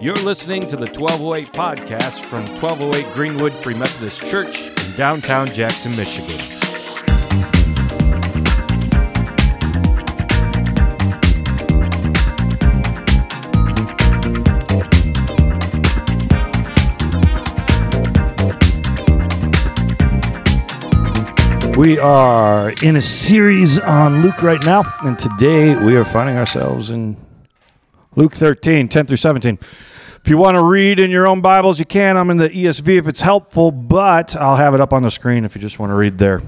You're listening to the 1208 podcast from 1208 Greenwood Free Methodist Church in downtown Jackson, Michigan. We are in a series on Luke right now, and today we are finding ourselves in Luke 13, 10 through 17. If you want to read in your own Bibles, you can. I'm in the ESV if it's helpful, but I'll have it up on the screen if you just want to read there.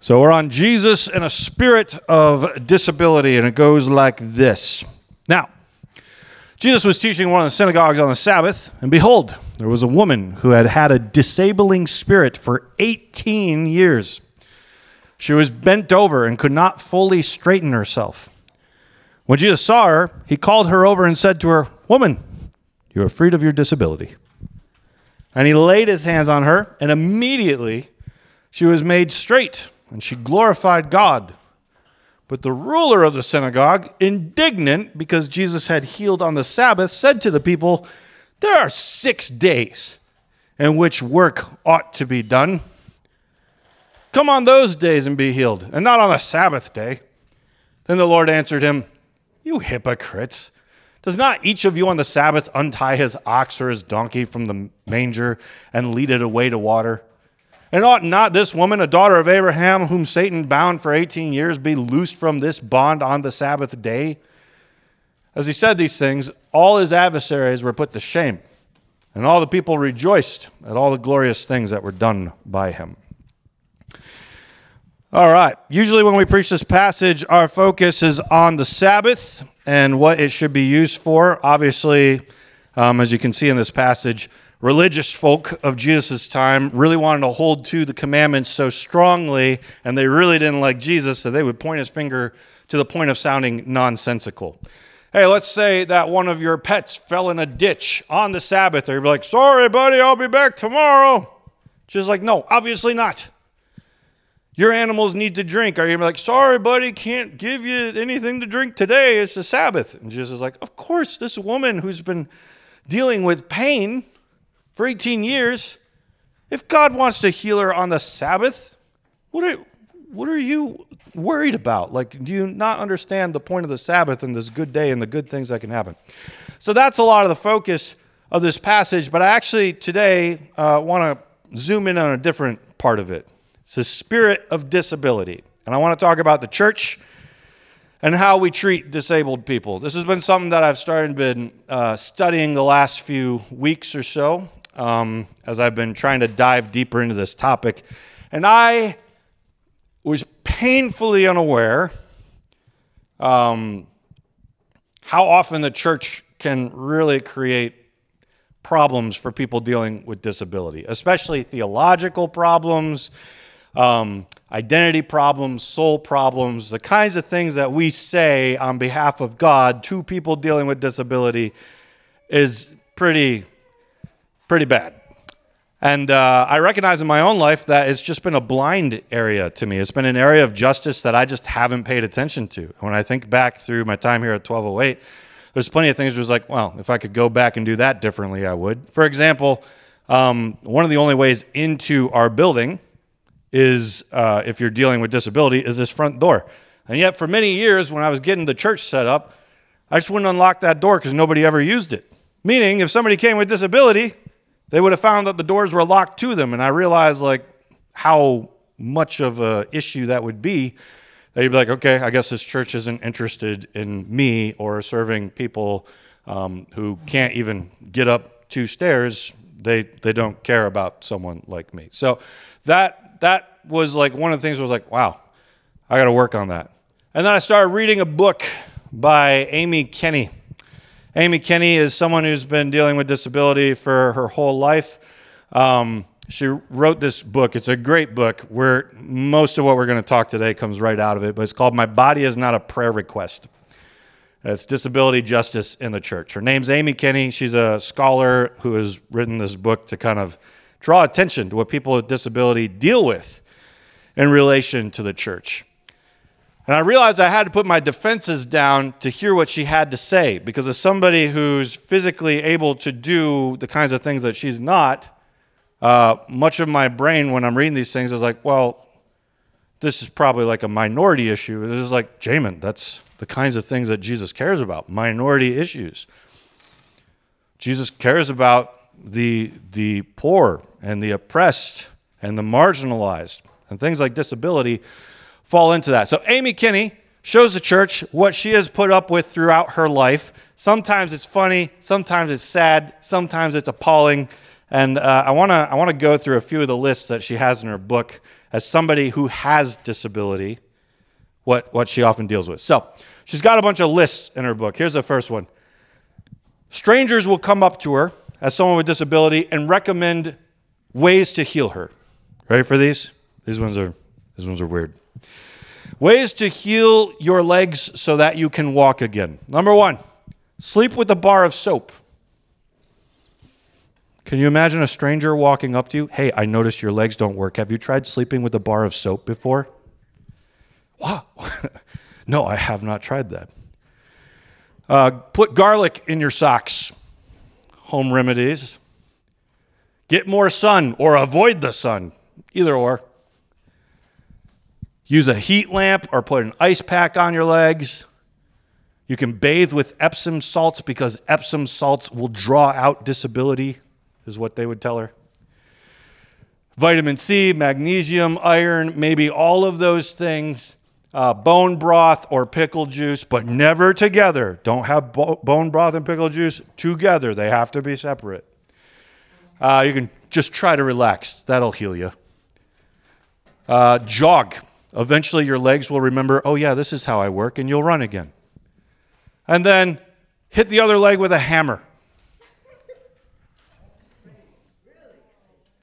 So we're on Jesus and a spirit of disability, and it goes like this. Now, Jesus was teaching one of the synagogues on the Sabbath, and behold, there was a woman who had had a disabling spirit for 18 years. She was bent over and could not fully straighten herself. When Jesus saw her, he called her over and said to her, Woman, you are freed of your disability. And he laid his hands on her, and immediately she was made straight, and she glorified God. But the ruler of the synagogue, indignant because Jesus had healed on the Sabbath, said to the people, There are six days in which work ought to be done. Come on those days and be healed, and not on the Sabbath day. Then the Lord answered him, You hypocrites! Does not each of you on the Sabbath untie his ox or his donkey from the manger and lead it away to water? And ought not this woman, a daughter of Abraham, whom Satan bound for 18 years, be loosed from this bond on the Sabbath day? As he said these things, all his adversaries were put to shame, and all the people rejoiced at all the glorious things that were done by him. All right. Usually, when we preach this passage, our focus is on the Sabbath and what it should be used for. Obviously, um, as you can see in this passage, religious folk of Jesus' time really wanted to hold to the commandments so strongly, and they really didn't like Jesus, so they would point his finger to the point of sounding nonsensical. Hey, let's say that one of your pets fell in a ditch on the Sabbath, or you'd be like, sorry, buddy, I'll be back tomorrow. She's like, no, obviously not. Your animals need to drink. Are you like, sorry, buddy, can't give you anything to drink today. It's the Sabbath. And Jesus is like, of course, this woman who's been dealing with pain for 18 years, if God wants to heal her on the Sabbath, what are, what are you worried about? Like, do you not understand the point of the Sabbath and this good day and the good things that can happen? So that's a lot of the focus of this passage, but I actually today uh, want to zoom in on a different part of it. It's the spirit of disability. And I want to talk about the church and how we treat disabled people. This has been something that I've started been uh, studying the last few weeks or so um, as I've been trying to dive deeper into this topic. And I was painfully unaware um, how often the church can really create problems for people dealing with disability, especially theological problems, um, identity problems, soul problems, the kinds of things that we say on behalf of God to people dealing with disability is pretty pretty bad. And uh, I recognize in my own life that it's just been a blind area to me. It's been an area of justice that I just haven't paid attention to. When I think back through my time here at 1208, there's plenty of things where it's like, well, if I could go back and do that differently, I would. For example, um, one of the only ways into our building is, uh, if you're dealing with disability, is this front door. And yet, for many years, when I was getting the church set up, I just wouldn't unlock that door because nobody ever used it. Meaning, if somebody came with disability, they would have found that the doors were locked to them. And I realized like how much of a issue that would be. That you'd be like, okay, I guess this church isn't interested in me or serving people um, who can't even get up two stairs. They they don't care about someone like me. So that that was like one of the things was like, wow, I got to work on that. And then I started reading a book by Amy Kenny. Amy Kenny is someone who's been dealing with disability for her whole life. Um, she wrote this book. It's a great book where most of what we're going to talk today comes right out of it, but it's called My Body is Not a Prayer Request. It's disability justice in the church. Her name's Amy Kenny. She's a scholar who has written this book to kind of draw attention to what people with disability deal with in relation to the church. And I realized I had to put my defenses down to hear what she had to say because as somebody who's physically able to do the kinds of things that she's not, uh, much of my brain when I'm reading these things is like, well, this is probably like a minority issue. This is like, Jamin, that's the kinds of things that Jesus cares about minority issues. Jesus cares about the, the poor and the oppressed and the marginalized and things like disability fall into that. So Amy Kenny shows the church what she has put up with throughout her life. Sometimes it's funny, sometimes it's sad, sometimes it's appalling. And uh, I want to I want to go through a few of the lists that she has in her book as somebody who has disability, what what she often deals with. So she's got a bunch of lists in her book. Here's the first one. Strangers will come up to her as someone with disability and recommend ways to heal her. Ready for these? These ones are these ones are weird. Ways to heal your legs so that you can walk again. Number one, sleep with a bar of soap. Can you imagine a stranger walking up to you? Hey, I noticed your legs don't work. Have you tried sleeping with a bar of soap before? Wow. no, I have not tried that. Uh, put garlic in your socks. Home remedies. Get more sun or avoid the sun. Either or. Use a heat lamp or put an ice pack on your legs. You can bathe with Epsom salts because Epsom salts will draw out disability, is what they would tell her. Vitamin C, magnesium, iron, maybe all of those things. Uh, bone broth or pickle juice, but never together. Don't have bo- bone broth and pickle juice together, they have to be separate. Uh, you can just try to relax, that'll heal you. Uh, jog. Eventually, your legs will remember, oh, yeah, this is how I work, and you'll run again. And then hit the other leg with a hammer.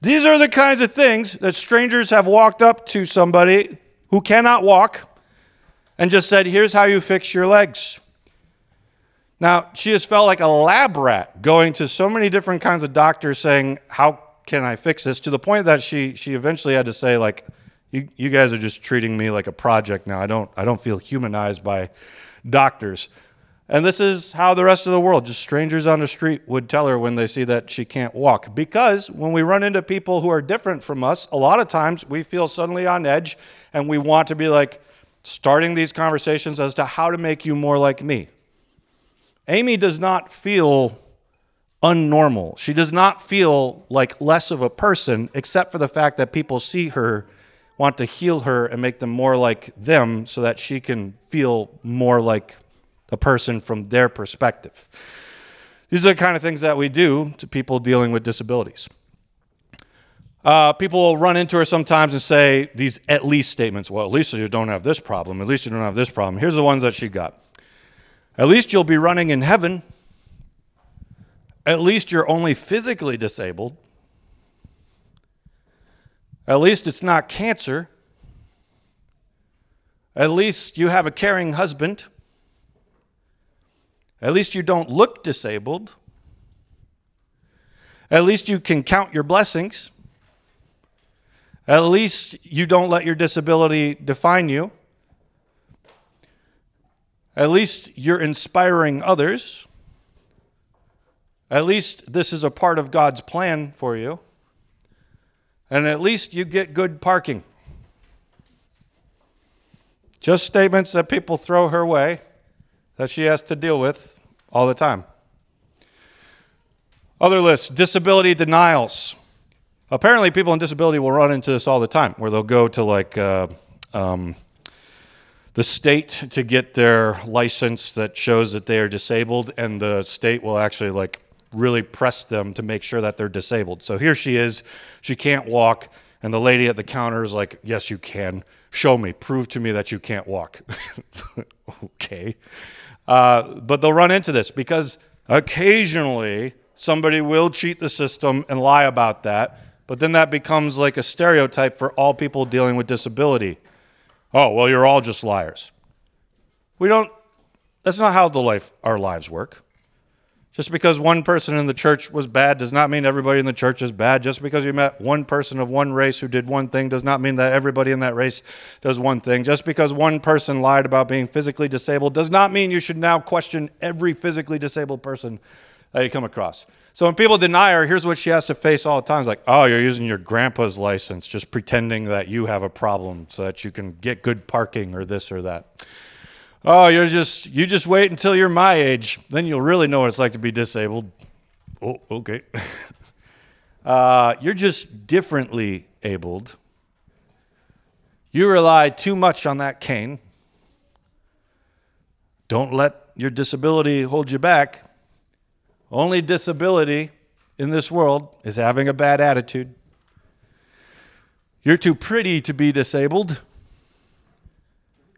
These are the kinds of things that strangers have walked up to somebody who cannot walk and just said, Here's how you fix your legs. Now, she has felt like a lab rat going to so many different kinds of doctors saying, How can I fix this? to the point that she, she eventually had to say, like, you, you guys are just treating me like a project now. I don't, I don't feel humanized by doctors. And this is how the rest of the world, just strangers on the street, would tell her when they see that she can't walk. Because when we run into people who are different from us, a lot of times we feel suddenly on edge and we want to be like starting these conversations as to how to make you more like me. Amy does not feel unnormal. She does not feel like less of a person, except for the fact that people see her want to heal her and make them more like them so that she can feel more like a person from their perspective. These are the kind of things that we do to people dealing with disabilities. Uh, people will run into her sometimes and say these at least statements. Well, at least you don't have this problem. At least you don't have this problem. Here's the ones that she got. At least you'll be running in heaven. At least you're only physically disabled. At least it's not cancer. At least you have a caring husband. At least you don't look disabled. At least you can count your blessings. At least you don't let your disability define you. At least you're inspiring others. At least this is a part of God's plan for you and at least you get good parking. Just statements that people throw her way that she has to deal with all the time. Other lists disability denials. Apparently, people in disability will run into this all the time, where they'll go to like uh, um, the state to get their license that shows that they are disabled, and the state will actually like really press them to make sure that they're disabled. So here she is. She can't walk. And the lady at the counter is like, Yes, you can. Show me. Prove to me that you can't walk. okay. Uh, but they'll run into this because occasionally somebody will cheat the system and lie about that. But then that becomes like a stereotype for all people dealing with disability. Oh, well, you're all just liars. We don't, that's not how the life, our lives work. Just because one person in the church was bad does not mean everybody in the church is bad. Just because you met one person of one race who did one thing does not mean that everybody in that race does one thing. Just because one person lied about being physically disabled does not mean you should now question every physically disabled person that you come across. So when people deny her, here's what she has to face all the time. It's like, oh, you're using your grandpa's license, just pretending that you have a problem so that you can get good parking or this or that. Oh, you're just you just wait until you're my age, then you'll really know what it's like to be disabled. Oh, okay. uh, you're just differently abled. You rely too much on that cane. Don't let your disability hold you back. Only disability in this world is having a bad attitude. You're too pretty to be disabled.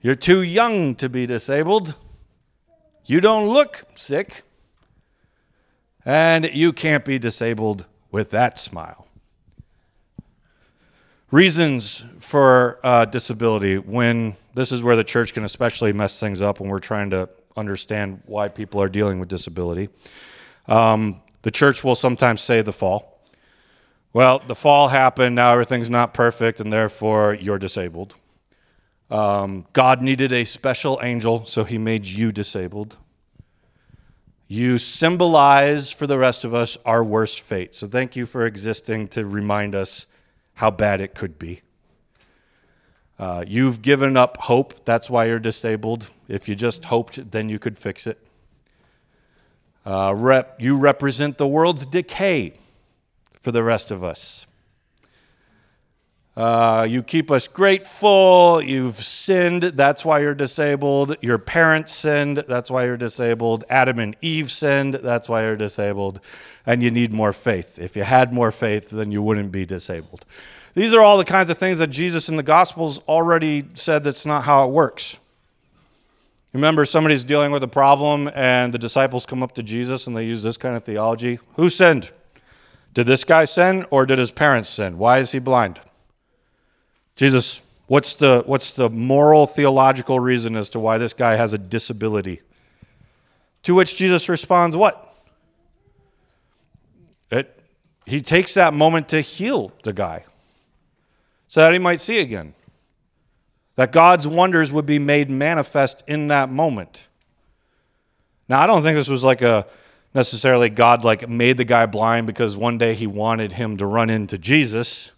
You're too young to be disabled. You don't look sick. And you can't be disabled with that smile. Reasons for uh, disability when this is where the church can especially mess things up when we're trying to understand why people are dealing with disability. Um, the church will sometimes say the fall. Well, the fall happened, now everything's not perfect, and therefore you're disabled. Um, God needed a special angel, so he made you disabled. You symbolize for the rest of us our worst fate. So thank you for existing to remind us how bad it could be. Uh, you've given up hope. That's why you're disabled. If you just hoped, then you could fix it. Uh, rep, you represent the world's decay for the rest of us. Uh, you keep us grateful. You've sinned. That's why you're disabled. Your parents sinned. That's why you're disabled. Adam and Eve sinned. That's why you're disabled. And you need more faith. If you had more faith, then you wouldn't be disabled. These are all the kinds of things that Jesus in the Gospels already said that's not how it works. Remember, somebody's dealing with a problem, and the disciples come up to Jesus and they use this kind of theology. Who sinned? Did this guy sin, or did his parents sin? Why is he blind? Jesus, what's the, what's the moral theological reason as to why this guy has a disability? To which Jesus responds, What? It, he takes that moment to heal the guy so that he might see again. That God's wonders would be made manifest in that moment. Now, I don't think this was like a necessarily God like made the guy blind because one day he wanted him to run into Jesus.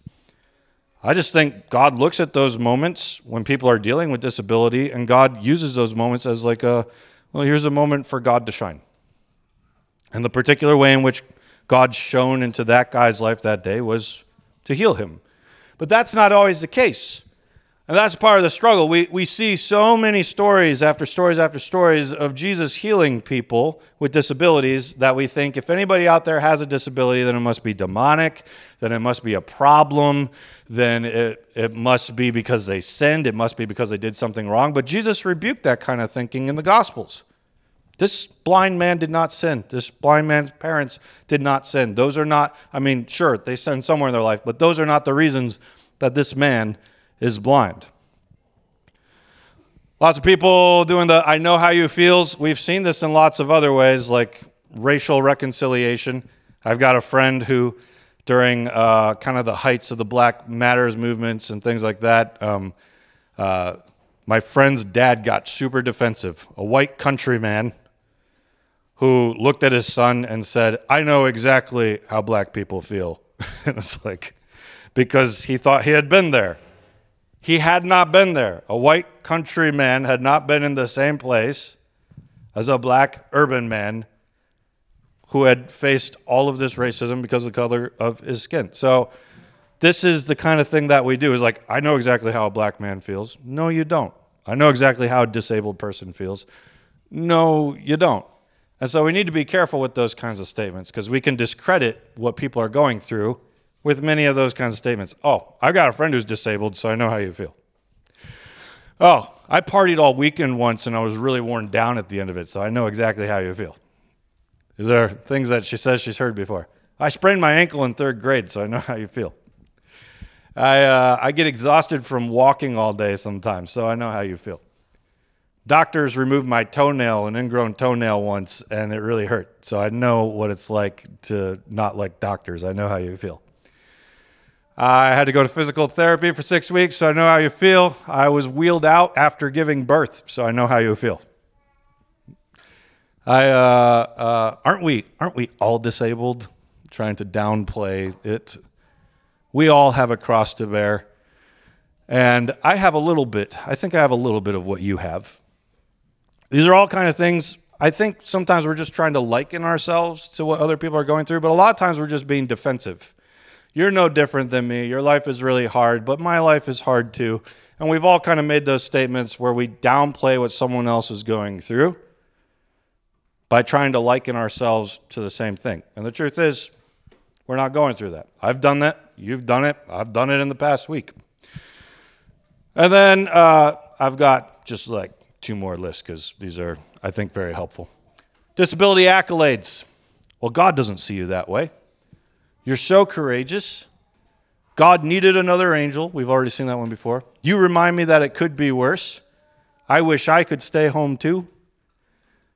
I just think God looks at those moments when people are dealing with disability, and God uses those moments as like a, well, here's a moment for God to shine. And the particular way in which God shone into that guy's life that day was to heal him. But that's not always the case. And that's part of the struggle. We, we see so many stories after stories after stories of Jesus healing people with disabilities that we think if anybody out there has a disability, then it must be demonic, then it must be a problem, then it, it must be because they sinned, it must be because they did something wrong. But Jesus rebuked that kind of thinking in the Gospels. This blind man did not sin. This blind man's parents did not sin. Those are not, I mean, sure, they sinned somewhere in their life, but those are not the reasons that this man is blind. Lots of people doing the I know how you feels. We've seen this in lots of other ways, like racial reconciliation. I've got a friend who, during uh, kind of the heights of the Black Matters movements and things like that, um, uh, my friend's dad got super defensive. A white countryman who looked at his son and said, I know exactly how black people feel. and it's like, because he thought he had been there. He had not been there. A white country man had not been in the same place as a black urban man who had faced all of this racism because of the color of his skin. So this is the kind of thing that we do is like I know exactly how a black man feels. No you don't. I know exactly how a disabled person feels. No you don't. And so we need to be careful with those kinds of statements because we can discredit what people are going through with many of those kinds of statements. Oh, I've got a friend who's disabled, so I know how you feel. Oh, I partied all weekend once and I was really worn down at the end of it, so I know exactly how you feel. These are things that she says she's heard before. I sprained my ankle in third grade, so I know how you feel. I, uh, I get exhausted from walking all day sometimes, so I know how you feel. Doctors removed my toenail, an ingrown toenail once, and it really hurt. So I know what it's like to not like doctors. I know how you feel. I had to go to physical therapy for six weeks, so I know how you feel. I was wheeled out after giving birth, so I know how you feel. I uh, uh, aren't we aren't we all disabled? Trying to downplay it. We all have a cross to bear, and I have a little bit. I think I have a little bit of what you have. These are all kind of things. I think sometimes we're just trying to liken ourselves to what other people are going through, but a lot of times we're just being defensive. You're no different than me. Your life is really hard, but my life is hard too. And we've all kind of made those statements where we downplay what someone else is going through by trying to liken ourselves to the same thing. And the truth is, we're not going through that. I've done that. You've done it. I've done it in the past week. And then uh, I've got just like two more lists because these are, I think, very helpful. Disability accolades. Well, God doesn't see you that way. You're so courageous. God needed another angel. We've already seen that one before. You remind me that it could be worse. I wish I could stay home too.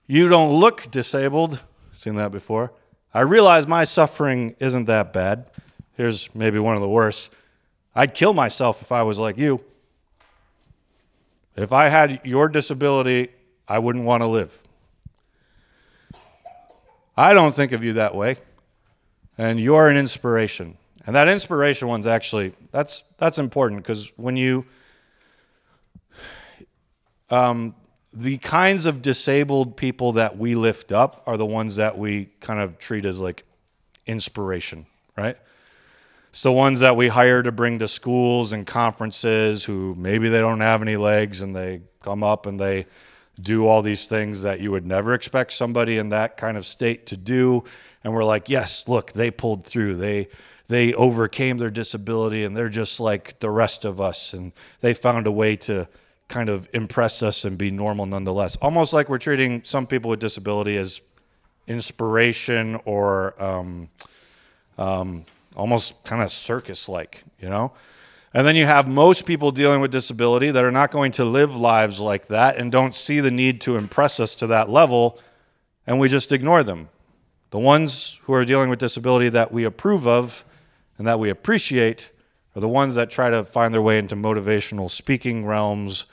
You don't look disabled. Seen that before. I realize my suffering isn't that bad. Here's maybe one of the worst. I'd kill myself if I was like you. If I had your disability, I wouldn't want to live. I don't think of you that way. And you're an inspiration. And that inspiration one's actually that's that's important because when you um, the kinds of disabled people that we lift up are the ones that we kind of treat as like inspiration, right? It's the ones that we hire to bring to schools and conferences who maybe they don't have any legs and they come up and they do all these things that you would never expect somebody in that kind of state to do. And we're like, yes, look, they pulled through. They they overcame their disability and they're just like the rest of us and they found a way to kind of impress us and be normal nonetheless. Almost like we're treating some people with disability as inspiration or um, um, almost kind of circus like, you know? And then you have most people dealing with disability that are not going to live lives like that and don't see the need to impress us to that level, and we just ignore them. The ones who are dealing with disability that we approve of and that we appreciate are the ones that try to find their way into motivational speaking realms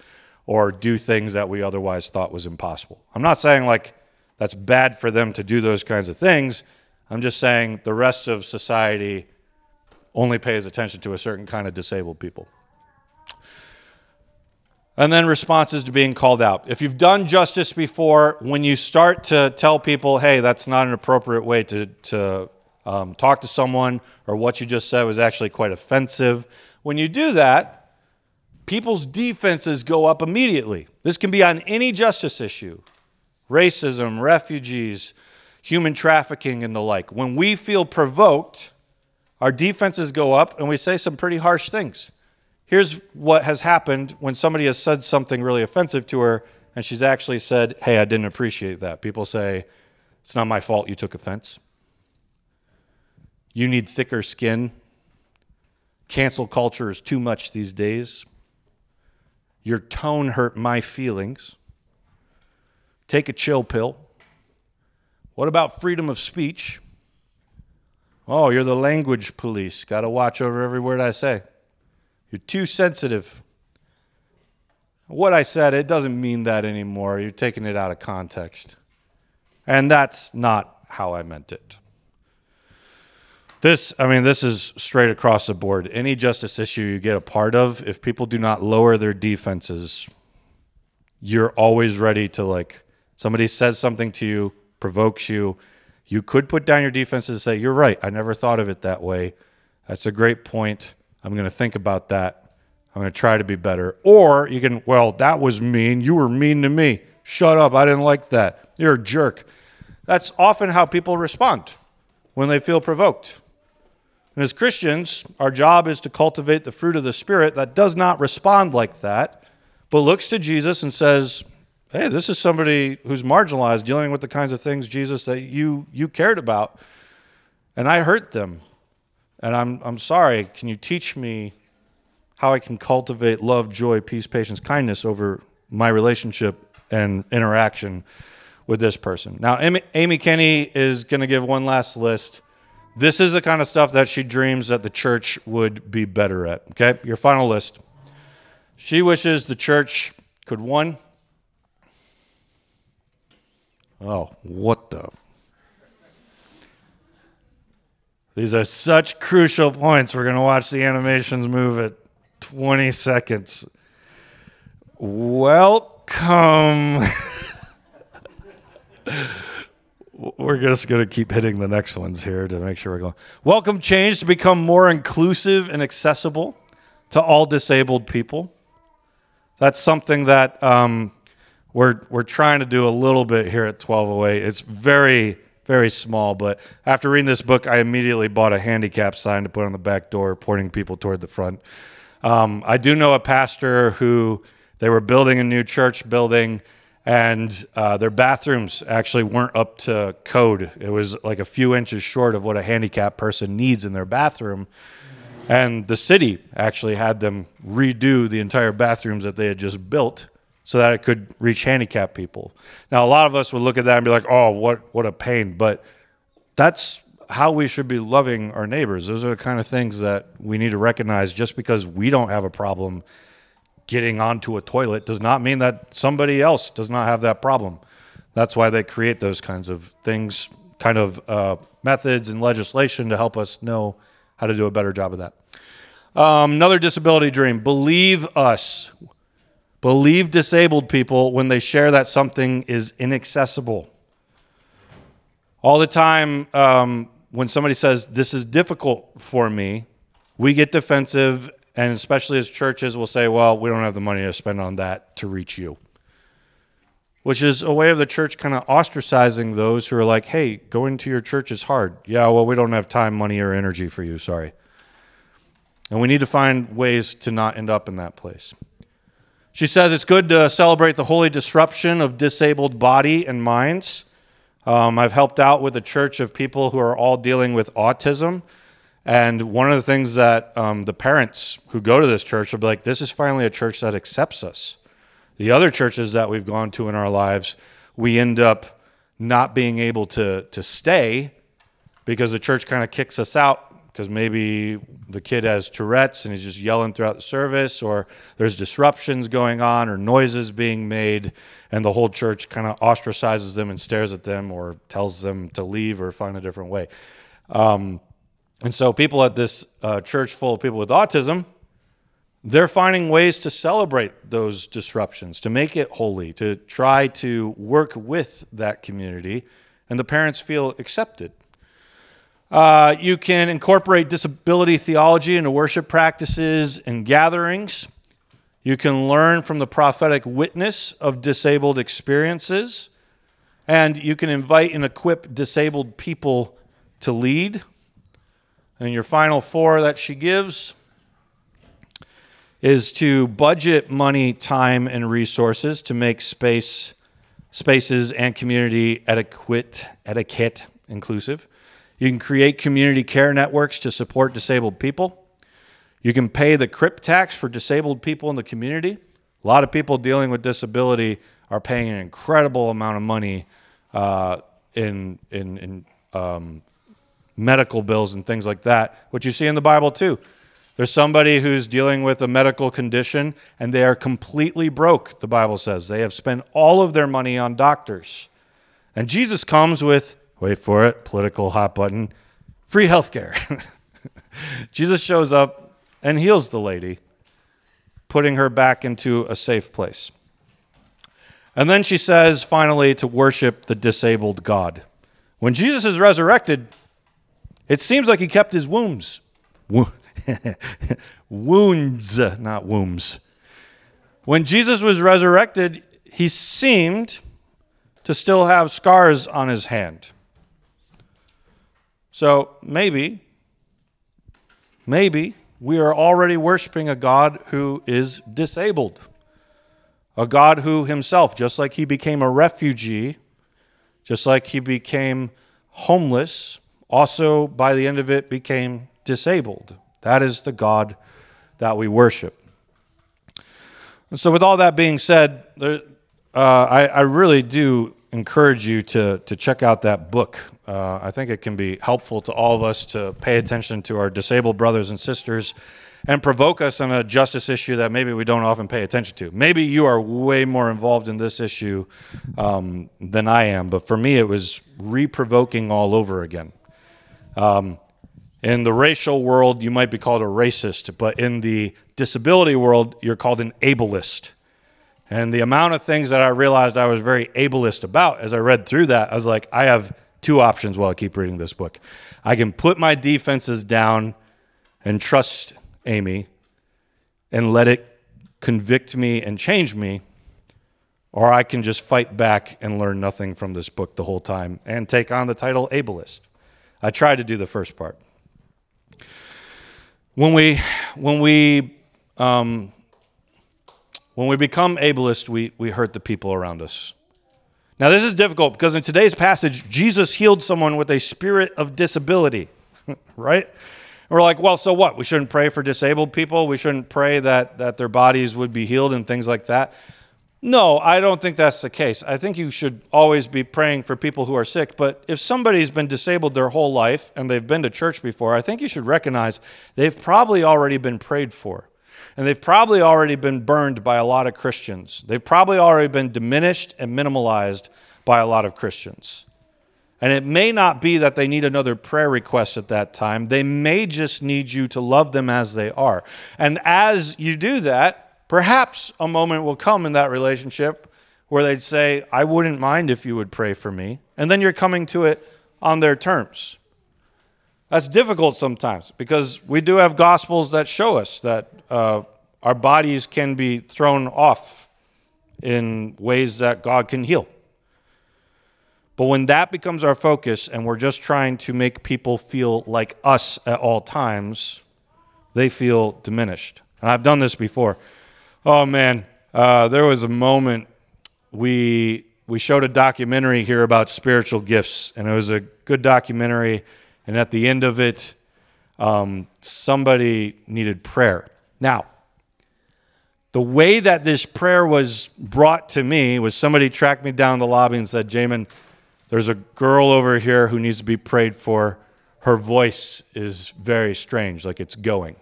or do things that we otherwise thought was impossible. I'm not saying like that's bad for them to do those kinds of things. I'm just saying the rest of society only pays attention to a certain kind of disabled people. And then responses to being called out. If you've done justice before, when you start to tell people, hey, that's not an appropriate way to, to um, talk to someone, or what you just said was actually quite offensive, when you do that, people's defenses go up immediately. This can be on any justice issue racism, refugees, human trafficking, and the like. When we feel provoked, our defenses go up and we say some pretty harsh things. Here's what has happened when somebody has said something really offensive to her and she's actually said, Hey, I didn't appreciate that. People say, It's not my fault you took offense. You need thicker skin. Cancel culture is too much these days. Your tone hurt my feelings. Take a chill pill. What about freedom of speech? Oh, you're the language police. Got to watch over every word I say. You're too sensitive. What I said, it doesn't mean that anymore. You're taking it out of context. And that's not how I meant it. This, I mean, this is straight across the board. Any justice issue you get a part of, if people do not lower their defenses, you're always ready to like, somebody says something to you, provokes you, you could put down your defenses and say, You're right. I never thought of it that way. That's a great point. I'm going to think about that. I'm going to try to be better. Or you can, Well, that was mean. You were mean to me. Shut up. I didn't like that. You're a jerk. That's often how people respond when they feel provoked. And as Christians, our job is to cultivate the fruit of the Spirit that does not respond like that, but looks to Jesus and says, hey, this is somebody who's marginalized, dealing with the kinds of things, Jesus, that you, you cared about. And I hurt them. And I'm, I'm sorry. Can you teach me how I can cultivate love, joy, peace, patience, kindness over my relationship and interaction with this person. Now, Amy, Amy Kenny is going to give one last list. This is the kind of stuff that she dreams that the church would be better at. Okay, your final list. She wishes the church could one. Oh, what the? These are such crucial points. We're going to watch the animations move at 20 seconds. Welcome. we're just going to keep hitting the next ones here to make sure we're going. Welcome change to become more inclusive and accessible to all disabled people. That's something that um, we're we're trying to do a little bit here at 1208. It's very very small, but after reading this book, I immediately bought a handicap sign to put on the back door, pointing people toward the front. Um, I do know a pastor who they were building a new church building and uh, their bathrooms actually weren't up to code. It was like a few inches short of what a handicapped person needs in their bathroom. And the city actually had them redo the entire bathrooms that they had just built so that it could reach handicapped people. Now, a lot of us would look at that and be like, oh, what, what a pain. But that's how we should be loving our neighbors. Those are the kind of things that we need to recognize just because we don't have a problem getting onto a toilet does not mean that somebody else does not have that problem. That's why they create those kinds of things, kind of uh, methods and legislation to help us know how to do a better job of that. Um, another disability dream believe us. Believe disabled people when they share that something is inaccessible. All the time, um, when somebody says, This is difficult for me, we get defensive and especially as churches we'll say, well, we don't have the money to spend on that to reach you. Which is a way of the church kind of ostracizing those who are like, hey, going to your church is hard. Yeah, well, we don't have time, money, or energy for you. Sorry. And we need to find ways to not end up in that place. She says it's good to celebrate the holy disruption of disabled body and minds. Um, I've helped out with a church of people who are all dealing with autism and one of the things that um, the parents who go to this church will be like, this is finally a church that accepts us. The other churches that we've gone to in our lives, we end up not being able to, to stay because the church kind of kicks us out because maybe the kid has Tourette's and he's just yelling throughout the service, or there's disruptions going on, or noises being made, and the whole church kind of ostracizes them and stares at them, or tells them to leave or find a different way. Um, and so, people at this uh, church full of people with autism, they're finding ways to celebrate those disruptions, to make it holy, to try to work with that community, and the parents feel accepted. Uh, you can incorporate disability theology into worship practices and gatherings. You can learn from the prophetic witness of disabled experiences. And you can invite and equip disabled people to lead. And your final four that she gives is to budget money, time, and resources to make space, spaces and community etiquette, etiquette inclusive. You can create community care networks to support disabled people. You can pay the CRIP tax for disabled people in the community. A lot of people dealing with disability are paying an incredible amount of money uh, in in, in um, medical bills and things like that, which you see in the Bible too. There's somebody who's dealing with a medical condition and they are completely broke, the Bible says. They have spent all of their money on doctors. And Jesus comes with, wait for it, political hot button, free health care. Jesus shows up and heals the lady, putting her back into a safe place. And then she says, finally, to worship the disabled God. When Jesus is resurrected, it seems like he kept his wounds. wounds, not wombs. When Jesus was resurrected, he seemed to still have scars on his hand. So maybe, maybe we are already worshiping a God who is disabled. A God who himself, just like he became a refugee, just like he became homeless, also by the end of it became disabled. That is the God that we worship. And so, with all that being said, there, uh, I, I really do encourage you to, to check out that book. Uh, I think it can be helpful to all of us to pay attention to our disabled brothers and sisters and provoke us on a justice issue that maybe we don't often pay attention to. Maybe you are way more involved in this issue um, than I am, but for me, it was reprovoking all over again. Um, in the racial world, you might be called a racist, but in the disability world, you're called an ableist. And the amount of things that I realized I was very ableist about as I read through that, I was like, I have two options while I keep reading this book. I can put my defenses down and trust Amy and let it convict me and change me, or I can just fight back and learn nothing from this book the whole time and take on the title ableist. I tried to do the first part. When we, when we um, when we become ableist, we, we hurt the people around us. Now, this is difficult because in today's passage, Jesus healed someone with a spirit of disability, right? And we're like, well, so what? We shouldn't pray for disabled people. We shouldn't pray that, that their bodies would be healed and things like that. No, I don't think that's the case. I think you should always be praying for people who are sick. But if somebody's been disabled their whole life and they've been to church before, I think you should recognize they've probably already been prayed for. And they've probably already been burned by a lot of Christians. They've probably already been diminished and minimalized by a lot of Christians. And it may not be that they need another prayer request at that time. They may just need you to love them as they are. And as you do that, perhaps a moment will come in that relationship where they'd say, I wouldn't mind if you would pray for me. And then you're coming to it on their terms. That's difficult sometimes because we do have gospels that show us that uh, our bodies can be thrown off in ways that God can heal. But when that becomes our focus and we're just trying to make people feel like us at all times, they feel diminished. And I've done this before. Oh man, uh, there was a moment we we showed a documentary here about spiritual gifts, and it was a good documentary and at the end of it, um, somebody needed prayer. Now, the way that this prayer was brought to me was somebody tracked me down the lobby and said, Jamin, there's a girl over here who needs to be prayed for. Her voice is very strange, like it's going.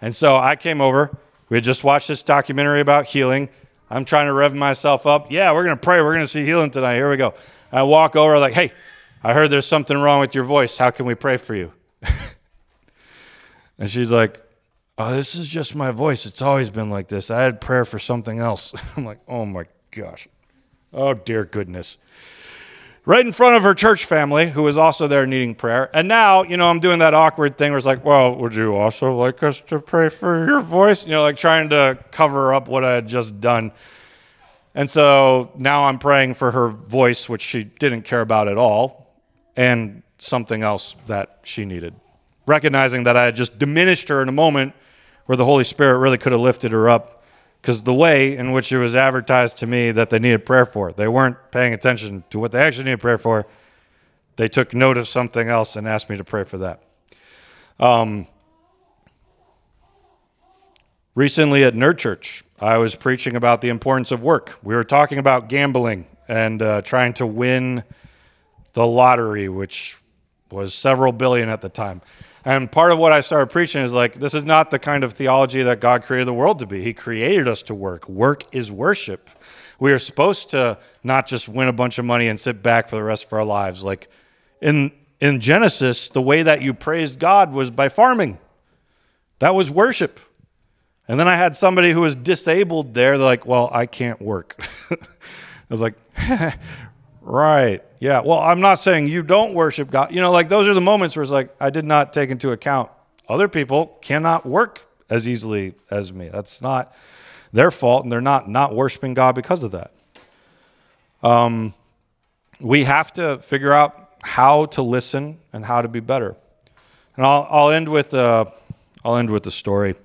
And so I came over. We had just watched this documentary about healing. I'm trying to rev myself up. Yeah, we're going to pray. We're going to see healing tonight. Here we go. I walk over, like, hey, I heard there's something wrong with your voice. How can we pray for you? and she's like, Oh, this is just my voice. It's always been like this. I had prayer for something else. I'm like, Oh my gosh. Oh, dear goodness. Right in front of her church family, who was also there needing prayer. And now, you know, I'm doing that awkward thing where it's like, Well, would you also like us to pray for your voice? You know, like trying to cover up what I had just done. And so now I'm praying for her voice, which she didn't care about at all and something else that she needed. Recognizing that I had just diminished her in a moment where the Holy Spirit really could have lifted her up because the way in which it was advertised to me that they needed prayer for, they weren't paying attention to what they actually needed prayer for. They took note of something else and asked me to pray for that. Um, recently at Nerd Church, I was preaching about the importance of work. We were talking about gambling and uh, trying to win the lottery, which was several billion at the time. And part of what I started preaching is like, this is not the kind of theology that God created the world to be. He created us to work. Work is worship. We are supposed to not just win a bunch of money and sit back for the rest of our lives. Like in, in Genesis, the way that you praised God was by farming, that was worship. And then I had somebody who was disabled there. They're like, well, I can't work. I was like, Right. Yeah. Well, I'm not saying you don't worship God. You know, like those are the moments where it's like, I did not take into account other people cannot work as easily as me. That's not their fault, and they're not not worshiping God because of that. Um, we have to figure out how to listen and how to be better. And I'll, I'll end with uh, I'll end with the story.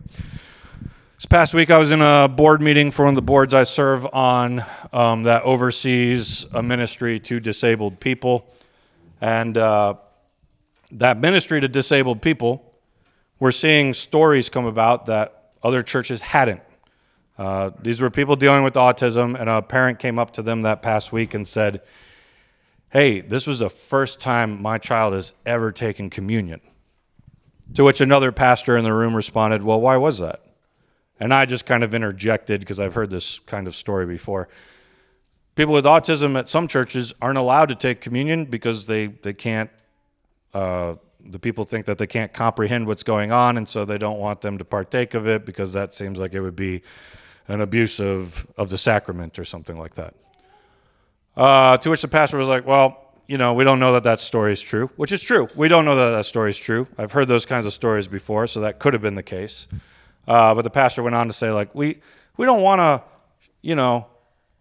This past week, I was in a board meeting for one of the boards I serve on um, that oversees a ministry to disabled people. And uh, that ministry to disabled people, we're seeing stories come about that other churches hadn't. Uh, these were people dealing with autism, and a parent came up to them that past week and said, Hey, this was the first time my child has ever taken communion. To which another pastor in the room responded, Well, why was that? And I just kind of interjected because I've heard this kind of story before. People with autism at some churches aren't allowed to take communion because they, they can't, uh, the people think that they can't comprehend what's going on, and so they don't want them to partake of it because that seems like it would be an abuse of, of the sacrament or something like that. Uh, to which the pastor was like, Well, you know, we don't know that that story is true, which is true. We don't know that that story is true. I've heard those kinds of stories before, so that could have been the case. Uh, but the pastor went on to say, like, we, we don't want to, you know,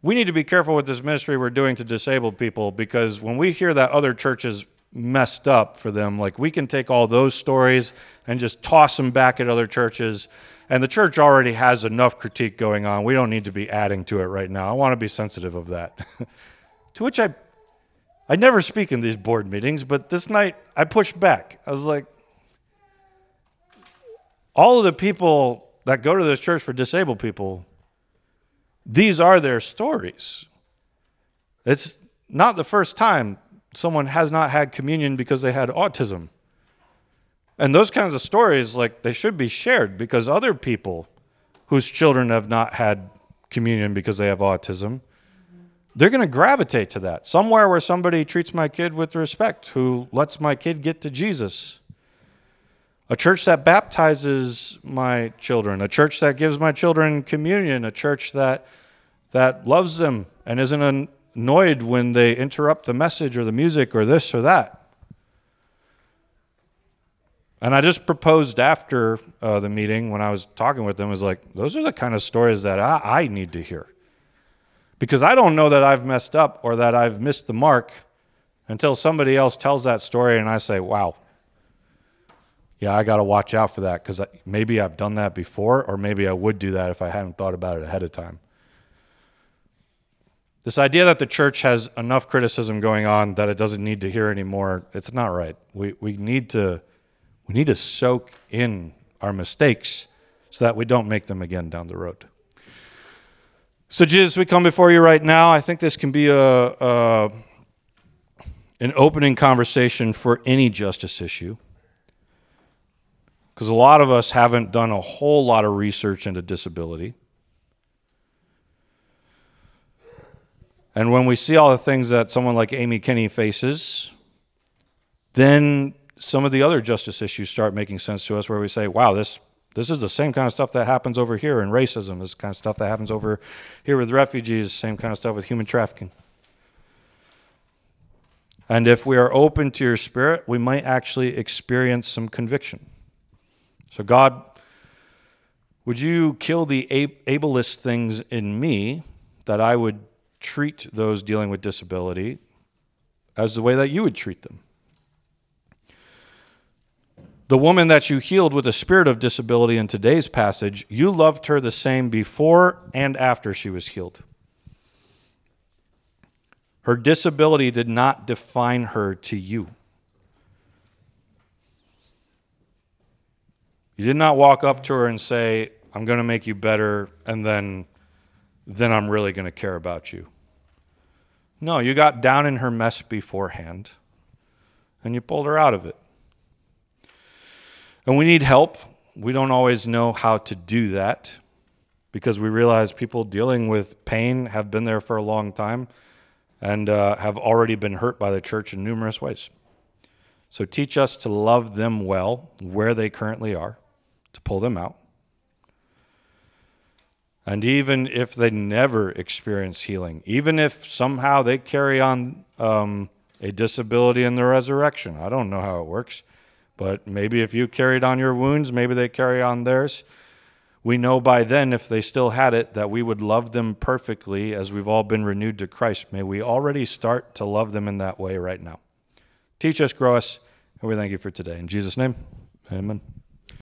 we need to be careful with this ministry we're doing to disabled people because when we hear that other churches messed up for them, like, we can take all those stories and just toss them back at other churches. And the church already has enough critique going on. We don't need to be adding to it right now. I want to be sensitive of that. to which I I never speak in these board meetings, but this night I pushed back. I was like, all of the people that go to this church for disabled people, these are their stories. It's not the first time someone has not had communion because they had autism. And those kinds of stories, like, they should be shared because other people whose children have not had communion because they have autism they're going to gravitate to that. Somewhere where somebody treats my kid with respect, who lets my kid get to Jesus. A church that baptizes my children, a church that gives my children communion, a church that that loves them and isn't annoyed when they interrupt the message or the music or this or that. And I just proposed after uh, the meeting when I was talking with them, was like, those are the kind of stories that I, I need to hear because I don't know that I've messed up or that I've missed the mark until somebody else tells that story and I say, wow, yeah, I got to watch out for that because maybe I've done that before or maybe I would do that if I hadn't thought about it ahead of time. This idea that the church has enough criticism going on that it doesn't need to hear anymore, it's not right. We, we, need to, we need to soak in our mistakes so that we don't make them again down the road. So, Jesus, we come before you right now. I think this can be a, a an opening conversation for any justice issue. Because a lot of us haven't done a whole lot of research into disability. And when we see all the things that someone like Amy Kenny faces, then some of the other justice issues start making sense to us where we say, wow, this this is the same kind of stuff that happens over here in racism. This kind of stuff that happens over here with refugees. Same kind of stuff with human trafficking. And if we are open to your spirit, we might actually experience some conviction. So, God, would you kill the ableist things in me that I would treat those dealing with disability as the way that you would treat them? The woman that you healed with a spirit of disability in today's passage, you loved her the same before and after she was healed. Her disability did not define her to you. You did not walk up to her and say, I'm going to make you better, and then, then I'm really going to care about you. No, you got down in her mess beforehand, and you pulled her out of it. And we need help. We don't always know how to do that because we realize people dealing with pain have been there for a long time and uh, have already been hurt by the church in numerous ways. So teach us to love them well where they currently are, to pull them out. And even if they never experience healing, even if somehow they carry on um, a disability in the resurrection, I don't know how it works. But maybe if you carried on your wounds, maybe they carry on theirs. We know by then, if they still had it, that we would love them perfectly as we've all been renewed to Christ. May we already start to love them in that way right now. Teach us, grow us, and we thank you for today. In Jesus' name, amen.